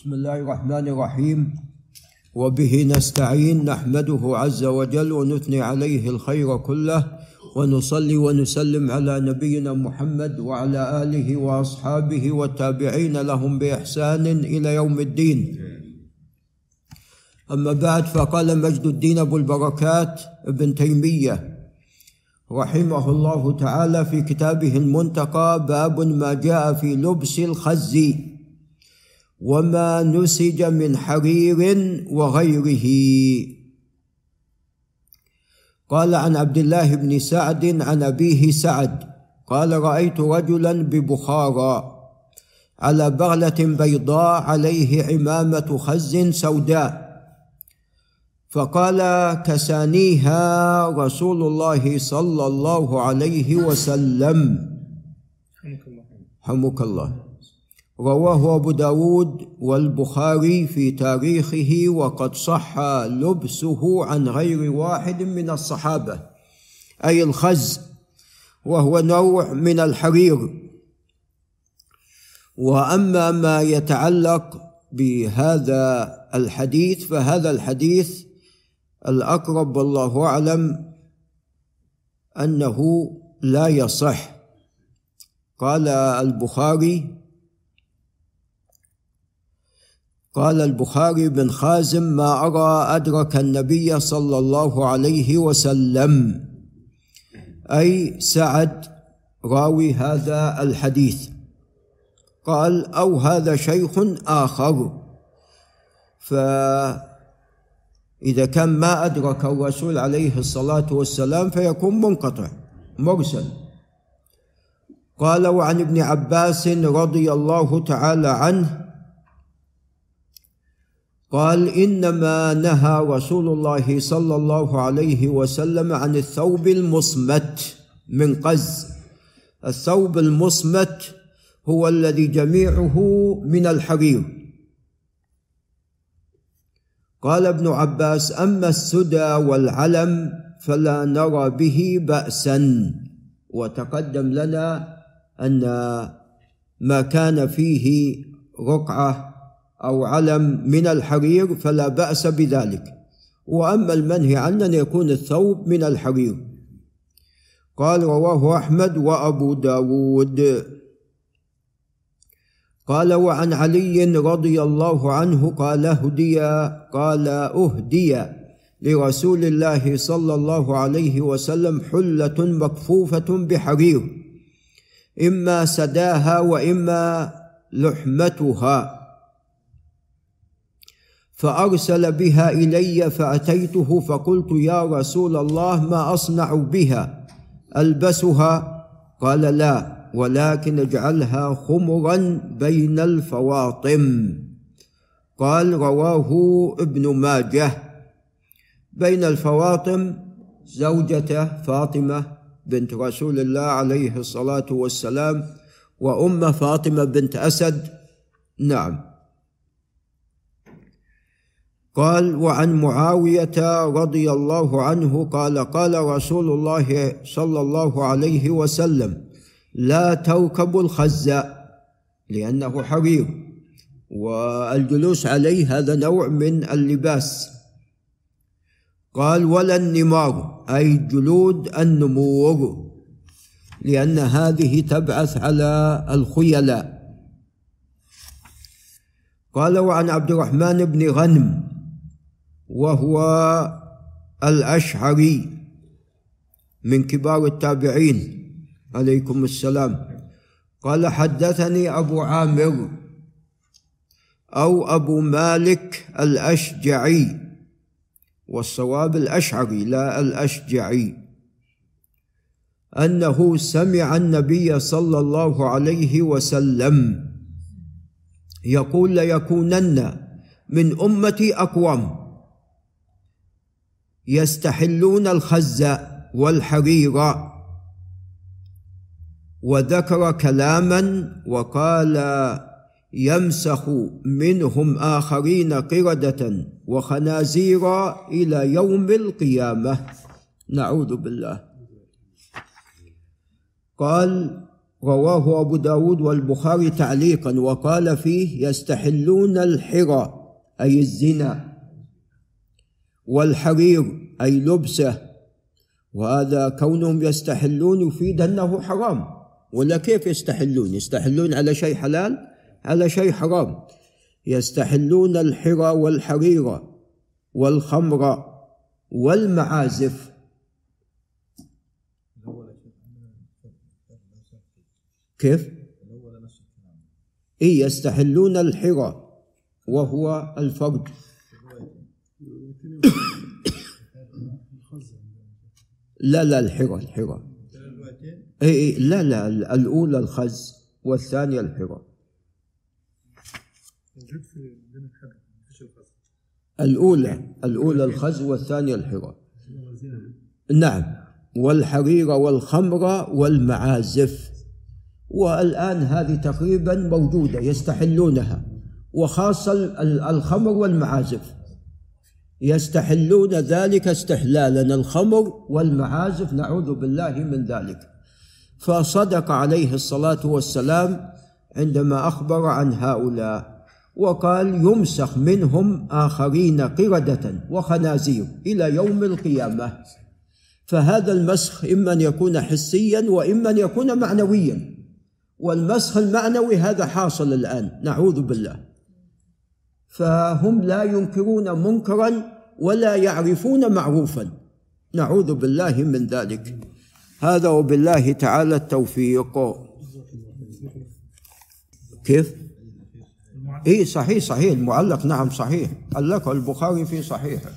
بسم الله الرحمن الرحيم. وبه نستعين نحمده عز وجل ونثني عليه الخير كله ونصلي ونسلم على نبينا محمد وعلى آله وأصحابه والتابعين لهم بإحسان إلى يوم الدين. أما بعد فقال مجد الدين أبو البركات ابن تيمية رحمه الله تعالى في كتابه المنتقى باب ما جاء في لبس الخز. وما نسج من حرير وغيره. قال عن عبد الله بن سعد عن ابيه سعد قال رايت رجلا ببخارى على بغله بيضاء عليه عمامه خز سوداء. فقال كسانيها رسول الله صلى الله عليه وسلم. حمك الله. رواه أبو داود والبخاري في تاريخه وقد صح لبسه عن غير واحد من الصحابة أي الخز وهو نوع من الحرير. وأما ما يتعلق بهذا الحديث فهذا الحديث الأقرب والله أعلم أنه لا يصح. قال البخاري قال البخاري بن خازم ما أرى أدرك النبي صلى الله عليه وسلم. أي سعد راوي هذا الحديث. قال أو هذا شيخ آخر. فإذا كان ما أدرك الرسول عليه الصلاة والسلام فيكون منقطع مرسل. قال وعن ابن عباس رضي الله تعالى عنه قال إنما نهى رسول الله صلى الله عليه وسلم عن الثوب المصمت من قز. الثوب المصمت هو الذي جميعه من الحرير. قال ابن عباس أما السدى والعلم فلا نرى به بأسا. وتقدم لنا أن ما كان فيه رقعة أو علم من الحرير فلا بأس بذلك. وأما المنهي عنه أن يكون الثوب من الحرير. قال رواه أحمد وأبو داود. قال وعن علي رضي الله عنه قال اهدي قال اهدي لرسول الله صلى الله عليه وسلم حلة مكفوفة بحرير. إما سداها وإما لحمتها. فأرسل بها إلي فأتيته فقلت يا رسول الله ما أصنع بها؟ ألبسها؟ قال لا ولكن اجعلها خمرا بين الفواطم. قال رواه ابن ماجه. بين الفواطم زوجته فاطمة بنت رسول الله عليه الصلاة والسلام وأم فاطمة بنت أسد. نعم. قال وعن معاوية رضي الله عنه قال قال رسول الله صلى الله عليه وسلم لا تركبوا الخزاء لأنه حرير والجلوس عليه هذا نوع من اللباس. قال ولا النمار أي جلود النمور لأن هذه تبعث على الخيلاء. قال وعن عبد الرحمن بن غنم وهو الأشعري من كبار التابعين. عليكم السلام. قال حدثني أبو عامر أو أبو مالك الأشجعي. والصواب الأشعري لا الأشجعي. أنه سمع النبي صلى الله عليه وسلم يقول ليكونن من أمتي أقوام يستحلون الخز والحرير. وذكر كلاما وقال يمسخ منهم آخرين قردة وخنازير إلى يوم القيامة. نعوذ بالله. قال رواه أبو داود والبخاري تعليقا وقال فيه يستحلون الحرى أي الزنا. والحرير أي لبسه. وهذا كونهم يستحلون يفيد أنه حرام. ولا كيف يستحلون؟ يستحلون على شيء حلال على شيء حرام. يستحلون الحرى والحرير والخمر والمعازف. كيف؟ إيه يستحلون الحرى وهو الفرد لا لا الحرى الحرى اي إيه لا لا الأولى الخز والثانية الحرى الأولى الأولى الخز والثانية الحرى نعم. والحرير والخمر والمعازف. والآن هذه تقريبا موجودة يستحلونها. وخاصة الخمر والمعازف. يستحلون ذلك استحلالا الخمر والمعازف نعوذ بالله من ذلك. فصدق عليه الصلاة والسلام عندما أخبر عن هؤلاء وقال يمسخ منهم آخرين قردة وخنازير إلى يوم القيامة. فهذا المسخ إما أن يكون حسيا وإما أن يكون معنويا. والمسخ المعنوي هذا حاصل الآن. نعوذ بالله. فهم لا ينكرون منكرا ولا يعرفون معروفا. نعوذ بالله من ذلك. هذا وبالله تعالى التوفيق. كيف؟ اي صحيح صحيح. المعلق نعم صحيح. علقه البخاري في صحيحه.